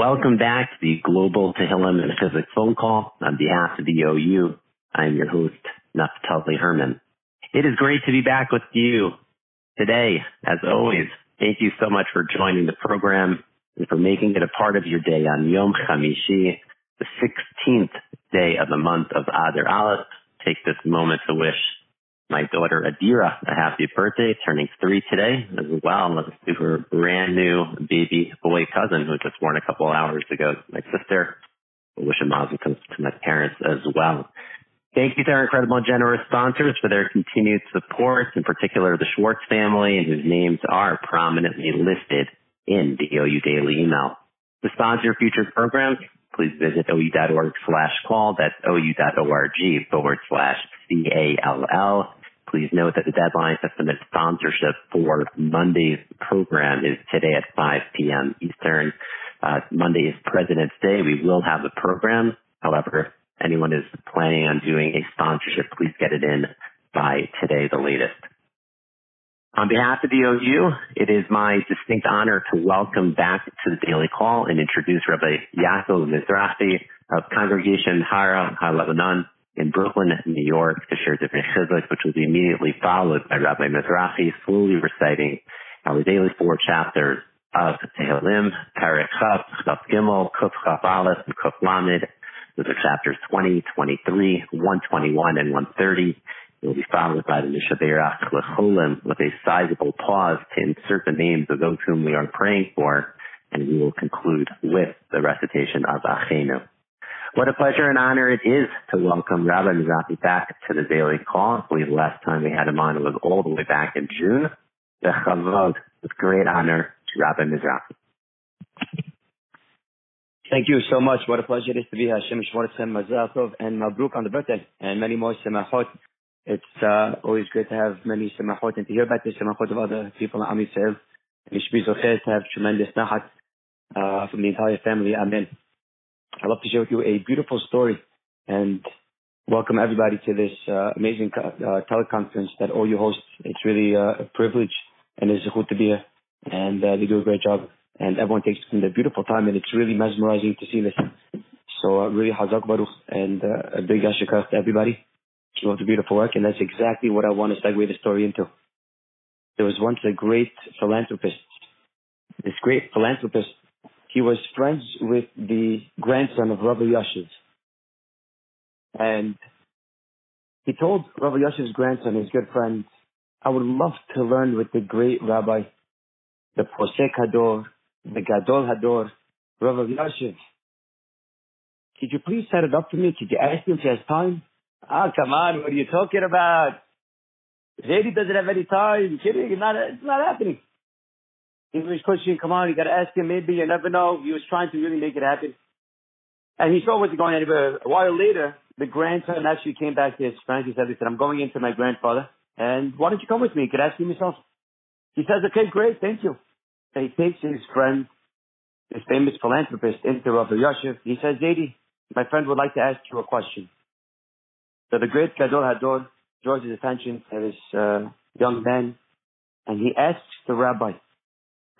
Welcome back to the Global Tehillim and Chizuk phone call on behalf of the OU. I'm your host, Naftali Herman. It is great to be back with you today. As always, thank you so much for joining the program and for making it a part of your day on Yom Chamishi, the 16th day of the month of Adar Aleph. Take this moment to wish my daughter Adira a happy birthday, turning three today as well. Do her brand new baby boy cousin who just born a couple hours ago, my sister. Wish a mazel to my parents as well. Thank you to our incredible and generous sponsors for their continued support, in particular the Schwartz family, whose names are prominently listed in the OU Daily email. To sponsor future programs, please visit ou.org slash call. That's ou.org forward slash C-A-L-L. Please note that the deadline to submit sponsorship for Monday's program is today at 5 p.m. Eastern. Uh, Monday is President's Day. We will have a program. However, if anyone is planning on doing a sponsorship, please get it in by today, the latest. On behalf of the OU, it is my distinct honor to welcome back to the Daily Call and introduce Rabbi Yaakov Mizrahi of Congregation Hara HaLebanon in Brooklyn, New York, to share different chizuk, which will be immediately followed by Rabbi Mizrahi slowly reciting our daily four chapters of Tehillim, Perek Chaf, Chaf Gimel, Kuf Chaf Aleph, and Kuf Lamed. Those are chapters 20, 23, 121, and 130. It will be followed by the Mishaberach Lecholim with a sizable pause to insert the names of those whom we are praying for, and we will conclude with the recitation of Achenu. What a pleasure and honor it is to welcome Rabbi Mizrahi back to the Daily Call. I believe the last time we had him on was all the way back in June. The Chavod, with great honor, to Rabbi Mizrahi. Thank you so much. What a pleasure it is to be here. Hashem Shmortchem Mazal Tov and Mabruk on the birthday and many more semachot. It's uh, always great to have many semachot and to hear about the semachot of other people in Am Yisrael. And be so to have tremendous nachat uh, from the entire family. Amen. I'd love to share with you a beautiful story and welcome everybody to this uh, amazing uh, teleconference that OU hosts. It's really uh, a privilege and it's a good to be here. And uh, they do a great job. And everyone takes in the beautiful time and it's really mesmerizing to see this. So uh, really Hazak Baruch and uh, a big ashikach to everybody. Keep up the beautiful work. And that's exactly what I want to segue the story into. There was once a great philanthropist. This great philanthropist he was friends with the grandson of Rabbi Yashiv. And he told Rabbi Yashiv's grandson, his good friend, I would love to learn with the great rabbi, the Posek Hador, the Gadol Hador, Rabbi Yashiv. Could you please set it up for me? Could you ask him if he has time? Ah, come on, what are you talking about? Zaidi doesn't have any time. You're kidding? It's not, it's not happening. Was pushing, come on, you got to ask him. Maybe you never know. He was trying to really make it happen. And he saw wasn't going anywhere. A while later, the grandson actually came back to his friend. He said, he said, I'm going into my grandfather. And why don't you come with me? You could ask him yourself. He says, okay, great. Thank you. And he takes his friend, this famous philanthropist, into Rabbi Yashiv. He says, Zaidi, my friend would like to ask you a question. So the great Gadol Hador draws his attention to this uh, young man, and he asks the rabbi,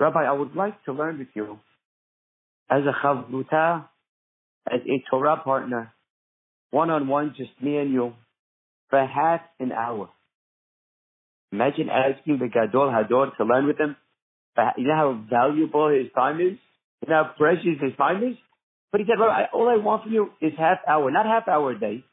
Rabbi, I would like to learn with you as a chavruta, as a Torah partner, one-on-one, just me and you, for half an hour. Imagine asking the Gadol Hador to learn with him. You know how valuable his time is? You know how precious his time is? But he said, well, I, all I want from you is half hour, not half hour a day.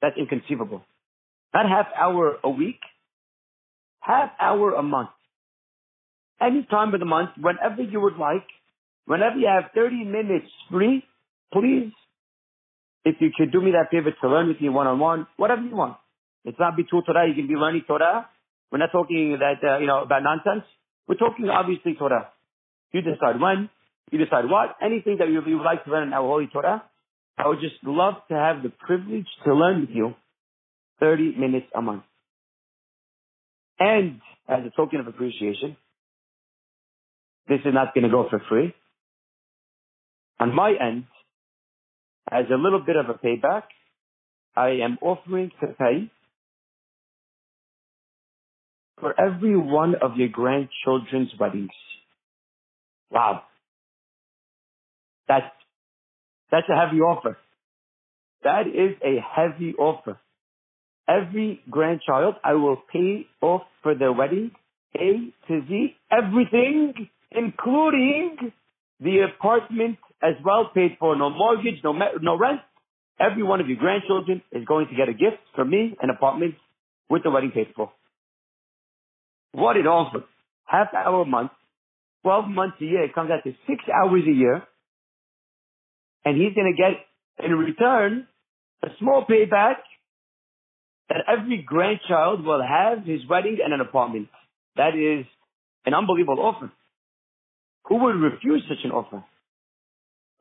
That's inconceivable. Not half hour a week, half hour a month any time of the month, whenever you would like, whenever you have 30 minutes free, please, if you could do me that favor to learn with me one-on-one, whatever you want. It's not Bitul Torah, you can be learning Torah. We're not talking that, uh, you know, about nonsense. We're talking obviously Torah. You decide when, you decide what, anything that you, you would like to learn in our Holy Torah. I would just love to have the privilege to learn with you 30 minutes a month. And as a token of appreciation, this is not going to go for free. On my end, as a little bit of a payback, I am offering to pay for every one of your grandchildren's weddings. Wow. That's, that's a heavy offer. That is a heavy offer. Every grandchild, I will pay off for their wedding, A to Z, everything, including the apartment as well paid for. No mortgage, no, no rent. Every one of your grandchildren is going to get a gift from me, an apartment with the wedding paid for. What it offers. Half hour a month, 12 months a year, it comes out to six hours a year. And he's going to get in return a small payback that every grandchild will have his wedding and an apartment. That is an unbelievable offer. Who would refuse such an offer?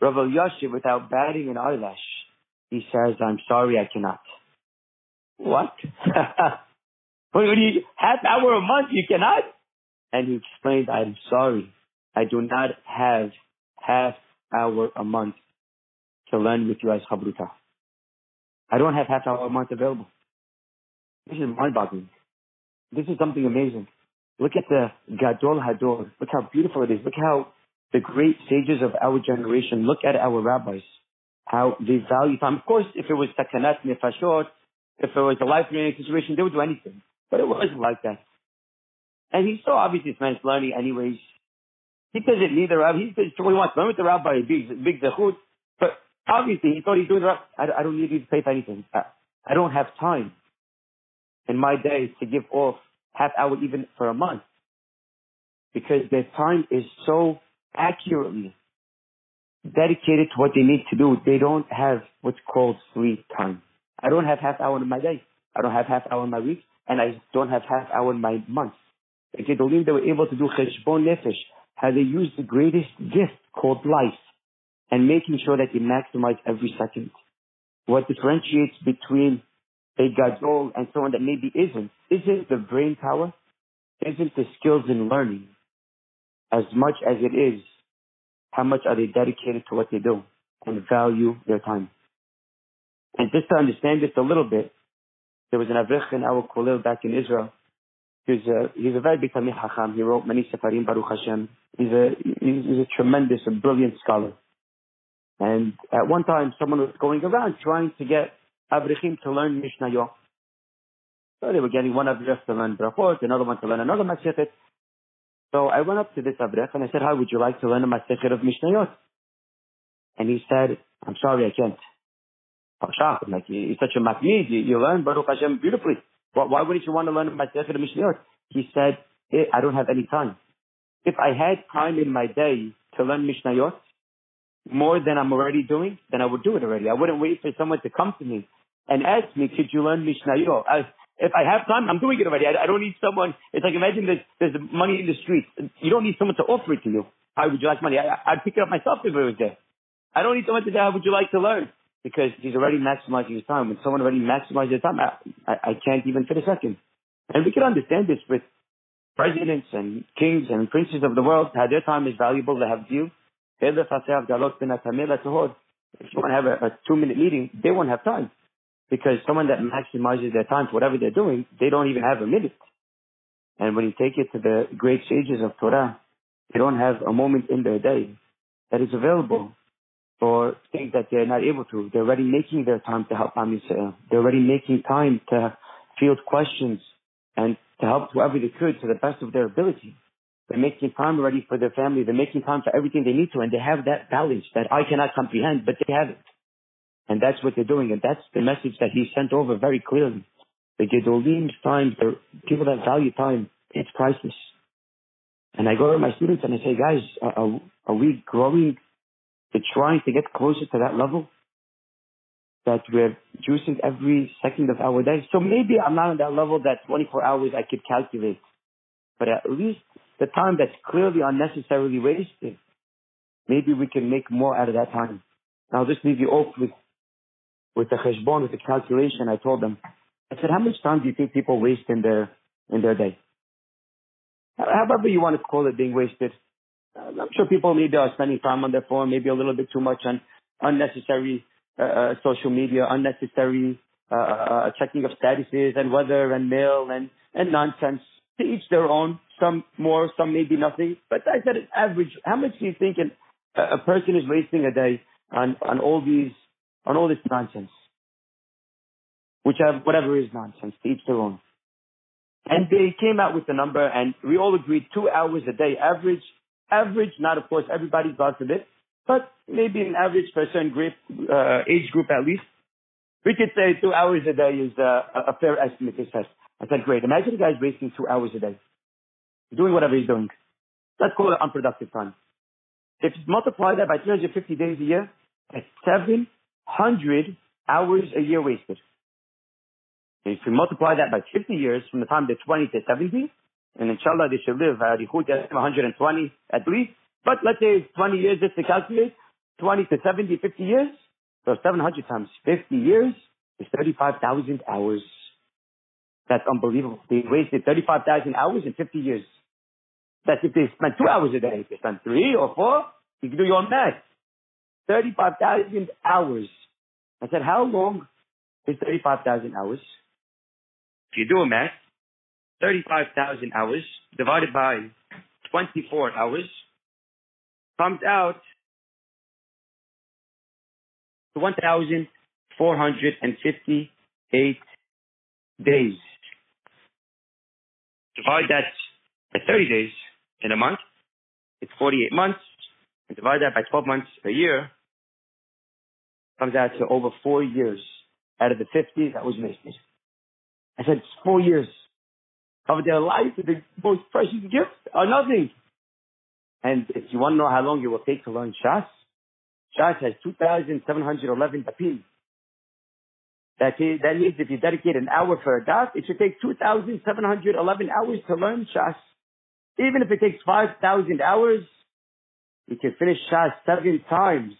Rav Elyashiv, without batting an eyelash, he says, I'm sorry, I cannot. What? when you, half hour a month, you cannot? And he explained, I'm sorry, I do not have half hour a month to learn with you as Chabruta. I don't have half hour a month available. This is mind-boggling. This is something amazing. Look at the Gadol Hador. Look how beautiful it is. Look how the great sages of our generation look at our rabbis. How they value time. Of course, if it was sakanat nefashot, if it was a life-threatening situation, they would do anything. But it wasn't like that. And he saw obviously this man's learning anyways. He doesn't need the rabbi. He says what he wants. Learn with the rabbi, big, big zechut. But obviously he thought he's doing the rabbi. I, I don't need you to pay for anything. I, I don't have time in my days to give off half hour even for a month because their time is so accurately dedicated to what they need to do. They don't have what's called free time. I don't have half hour in my day. I don't have half hour in my week, and I don't have half hour in my month. The Gedolim, they were able to do cheshbon nefesh, how they use the greatest gift called life, and making sure that they maximize every second. What differentiates between a gadol and someone that maybe isn't, isn't the brain power, isn't the skills in learning, as much as it is how much are they dedicated to what they do and value their time. And just to understand this a little bit, there was an Avrich in our Kollel back in Israel. He's a, he's a very big Talmid Chacham. He wrote many Sefarim Baruch Hashem. He's a, he's a tremendous, a brilliant scholar. And at one time, someone was going around trying to get Avrichim to learn Mishnayot. So they were getting one Avrich to learn Brachot, another one to learn another Masechet. So I went up to this Avrech and I said, how would you like to learn a Masechet of Mishnayot? And he said, I'm sorry, I can't. I'm shocked. Like, you're such a matmid. You, you learn Baruch Hashem beautifully. Why, why wouldn't you want to learn Masechet of Mishnayot? He said, eh, I don't have any time. If I had time in my day to learn Mishnayot, more than I'm already doing, then I would do it already. I wouldn't wait for someone to come to me and ask me, could you learn Mishnayot? If I have time, I'm doing it already. I, I don't need someone. It's like imagine there's, there's money in the streets. You don't need someone to offer it to you. How would you like money? I, I'd pick it up myself if it was there. I don't need someone to say, how would you like to learn? Because he's already maximizing his time. When someone already maximizes their time, I, I, I can't even fit a second. And we can understand this with presidents and kings and princes of the world, how their time is valuable. They have due. If you want to have a, a two minute meeting, they won't have time because someone that maximizes their time for whatever they're doing, they don't even have a minute. And when you take it to the great sages of Torah, they don't have a moment in their day that is available for things that they're not able to. They're already making their time to help Am. They're already making time to field questions and to help whoever they could to the best of their ability. They're making time already for their family. They're making time for everything they need to, and they have that balance that I cannot comprehend, but they have it. And that's what they're doing. And that's the message that he sent over very clearly. The Gedolim's time, the people that value time, it's priceless. And I go to my students and I say, guys, are, are we growing to trying to get closer to that level? That we're juicing every second of our day. So maybe I'm not on that level that 24 hours I could calculate. But at least the time that's clearly unnecessarily wasted, maybe we can make more out of that time. I'll just leave you off with with the cheshbon, with the calculation, I told them, I said, how much time do you think people waste in their, in their day? However you want to call it being wasted. I'm sure people maybe are spending time on their phone, maybe a little bit too much on unnecessary uh, uh social media, unnecessary uh, uh, checking of statuses and weather and mail and, and nonsense. To each their own. Some more, some maybe nothing. But I said, average. How much do you think an a, a person is wasting a day on, on all these, on all this nonsense. Which have whatever is nonsense, to each their own. And they came out with the number and we all agreed two hours a day average, average, not of course everybody, God forbid, but maybe an average a certain group, uh, age group at least. We could say two hours a day is uh, a fair estimate, said. I said, great. Imagine a guy's wasting two hours a day, doing whatever he's doing. Let's call it unproductive time. If you multiply that by 350 days a year, that's 700 hours a year wasted. And if you multiply that by 50 years, from the time they're 20 to 70, and inshallah they should live uh, 120 at least, but let's say 20 years just to calculate, 20 to 70, 50 years, so 700 times 50 years is 35,000 hours. That's unbelievable. They wasted 35,000 hours in 50 years. That's if they spend two hours a day. If they spend three or four, you can do your own math. 35,000 hours. I said, how long is 35,000 hours? If you do a math, 35,000 hours divided by 24 hours comes out to 1,458 days. Divide that by 30 days in a month, it's 48 months. And divide that by 12 months a year, comes out to over four years out of the 50 that was wasted. I said, it's four years of their life, the most precious gifts are nothing. And if you want to know how long it will take to learn Shas, Shas has 2,711 dapim. That, is, that means if you dedicate an hour for a daf, it should take 2,711 hours to learn Shas. Even if it takes 5,000 hours, you can finish Shas seven times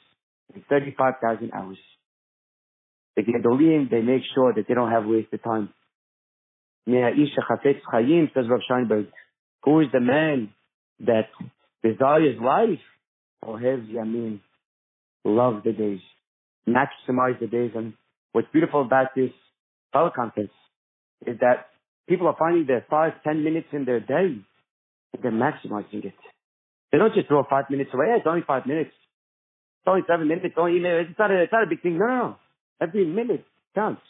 in 35,000 hours. The Gedolim, they make sure that they don't have wasted time. Isha Chafetz Chaim, says Rav Scheinberg. Who is the man that desires life? Ohev Yamim. Love the days. Maximize the days. And what's beautiful about this teleconference is that people are finding their five, ten minutes in their day. And they're maximizing it. They don't just throw five minutes away. it's only five minutes. It's only seven minutes. It's only, it's not a, it's not a big thing. No, no. Every minute counts.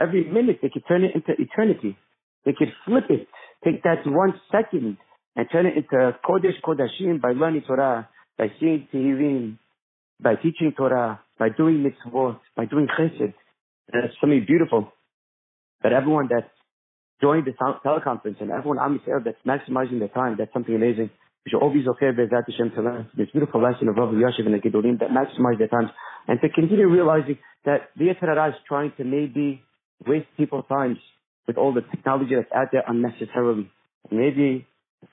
Every minute they could turn it into eternity. They could flip it, take that one second and turn it into Kodesh Kodashim by learning Torah, by seeing Tehillim, by teaching Torah, by doing mitzvot, by doing chesed. And it's something beautiful that everyone that joined the teleconference and everyone Am Yisrael that's maximizing their time, that's something amazing. We should always okay Bezat Hashem to learn this beautiful lesson of Rav Yashiv and the Gedolim that maximize their times and to continue realizing that the Yetzer is trying to maybe waste people's times with all the technology that's out there unnecessarily. Maybe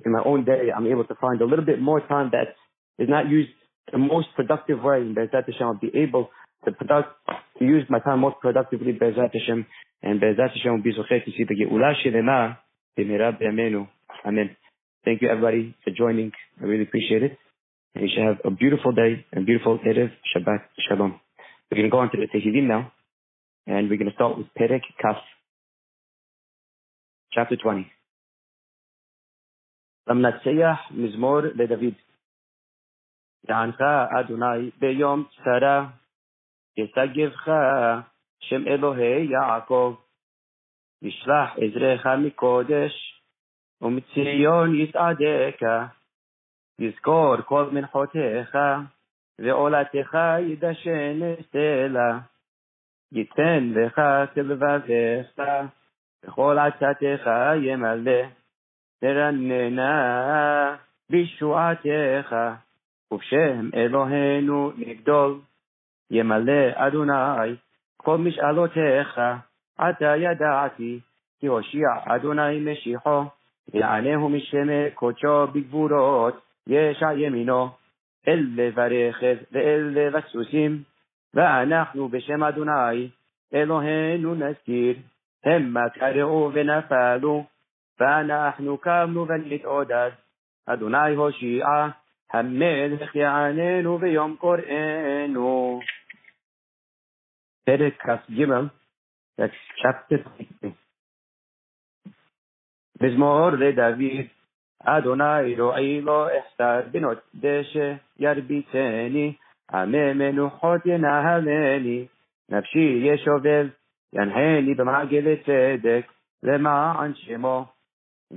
in my own day, I'm able to find a little bit more time that is not used the most productive way. And Be'ezat Hashem, I'll be able to product, to use my time most productively, Be'ezat Hashem. And Be'ezat Hashem will be zochet to see the Ge'ula Shelema, B'mira B'yamenu. Amen. Thank you everybody for joining. I really appreciate it. And you should have a beautiful day and beautiful Erev Shabbat Shalom. We're going to go on to the Tehillim now. And we're going to start with Perek Kaf. Chapter 20. למנצח מזמור לדוד. יענך אדוני ביום צרה, ישגבך שם אלוהי יעקב, ישלח עזרך מקודש, ומציון יסעדך, יזכור כל מנחותיך, ועולתך ידשן סלע, ייתן לך כלבביך, וכל עצתך ימלא, תרננה בישועתך, ובשם אלוהינו נגדול, ימלא אדוני כל משאלותיך, עתה ידעתי, כי הושיע אדוני משיחו, יענהו משמי קודשו בגבורות, ישע ימינו, אל לברכת ואל לבסוסים, ואנחנו בשם אדוני, אלוהינו נזכיר, המה קראו ונפלו, ואנחנו קמנו ונתעודד. אדוני הושיעה, המלך יעננו ביום קוראנו. פרק כ"ג, 16. מזמור לדוד, אדוני רועי לא אחסר בנות דשא ירביצני, עמי מנוחות ינהלני, נפשי ישובב, ינחני במעגל צדק, למען שמו.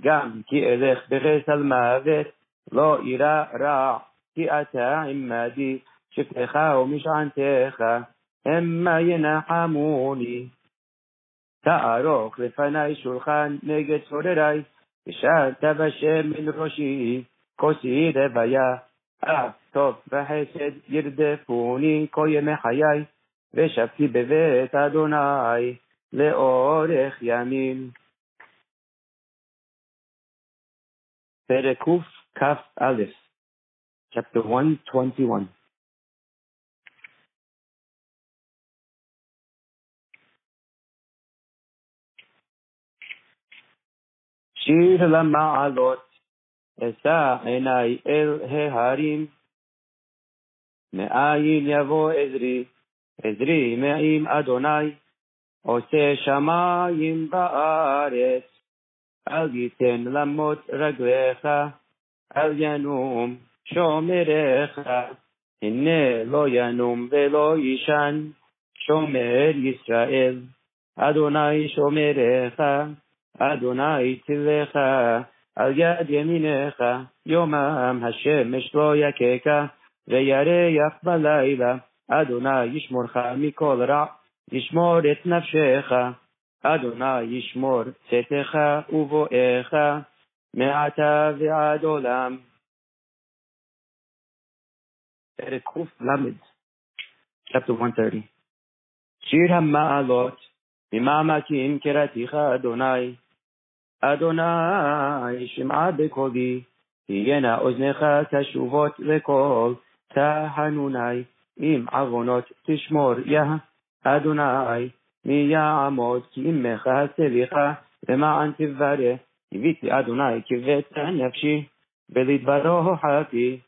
גם כי אלך בחסל מוות, לא אירא רע, כי אתה עמדי, שבטך ומשענתך, המה ינחמוני. תערוך לפניי שולחן נגד צורריי, ושאלת בשם מן ראשי, כוסי רוויה, אף טוב וחסד ירדפוני כל ימי חיי, ושבתי בבית אדוני לאורך ימים. פרק קכ"א, chapter 121. שיר למעלות, אשא עיניי אל ההרים. מאין יבוא עזרי, עזרי מעם אדוני, עושה שמיים בארץ. אל ייתן למות רגליך, אל ינום שומרך. הנה לא ינום ולא יישן, שומר ישראל. אדוני שומרך, אדוני צילך, על יד ימינך, יומם השמש לא יככה, וירח בלילה, אדוני ישמורך מכל רע, ישמור את נפשך, אדוני ישמור צאתך ובואך, מעתה ועד עולם. פרק ק"ל, chapter 130. שיר המעלות, ממעמקים קראתיך אדוני, אדוני שמעה בקולי, תהיינה אוזניך קשובות לכל תחנוני, אם עוונות תשמור יה אדוני, מי יעמוד כי עמך הסליך, למען תברך, הביתי אדוני כבית נפשי, ולדברו חפי,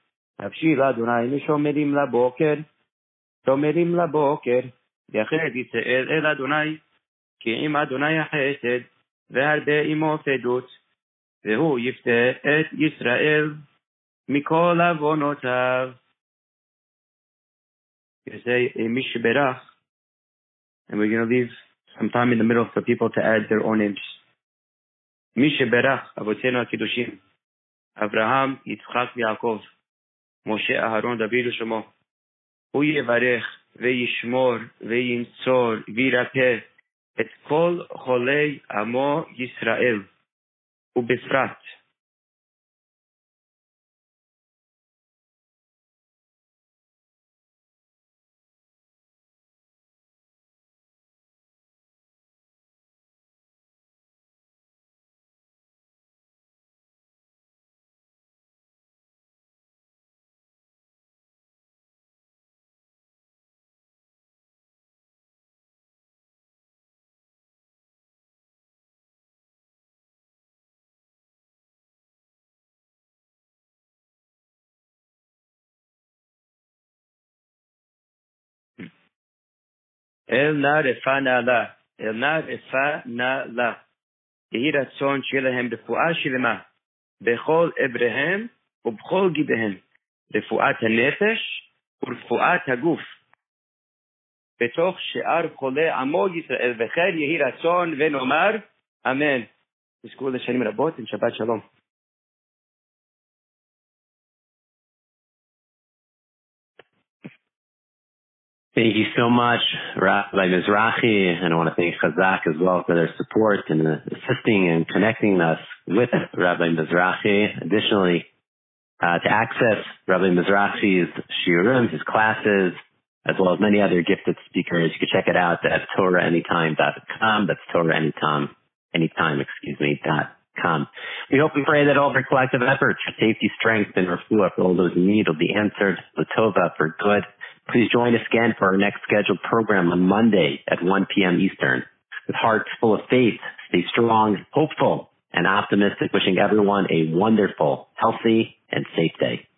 נפשי לאדוני משומרים לבוקר, שומרים לבוקר, יחד ישראל אל אדוני, כי עם אדוני החסד, והרבה עמו פדות, והוא יפתה את ישראל מכל עוונותיו. Say a Mishberach, and we're going to leave some time in the middle for people to add their own names. Mishberach, Avotenu HaKiddushim, Avraham, Yitzchak, Yaakov, Moshe, Aharon, David ושמו. הוא יברך וישמור וינצור וירפא את כל חולי עמו ישראל, ובפרט אל נא רפא לה, אל נא רפא נא לה. יהי רצון שיהיה להם רפואה שלמה בכל אבריהם ובכל גידיהם, רפואת הנפש ורפואת הגוף. בתוך שאר חולי עמו ישראל, וכן יהי רצון ונאמר אמן. תזכו לשנים רבות עם שבת שלום. Thank you so much, Rabbi Mizrahi, and I want to thank Chazak as well for their support and assisting and connecting us with Rabbi Mizrahi. Additionally, uh, to access Rabbi Mizrahi's shiurim, his classes, as well as many other gifted speakers, you can check it out at TorahAnytime.com. That's TorahAnytime, anytime, excuse me, dot com. We hope and pray that all of our collective efforts for safety, strength, and refuah for all those in need will be answered. Latova for good. Please join us again for our next scheduled program on Monday at 1 p.m. Eastern. With hearts full of faith, stay strong, hopeful, and optimistic, wishing everyone a wonderful, healthy, and safe day.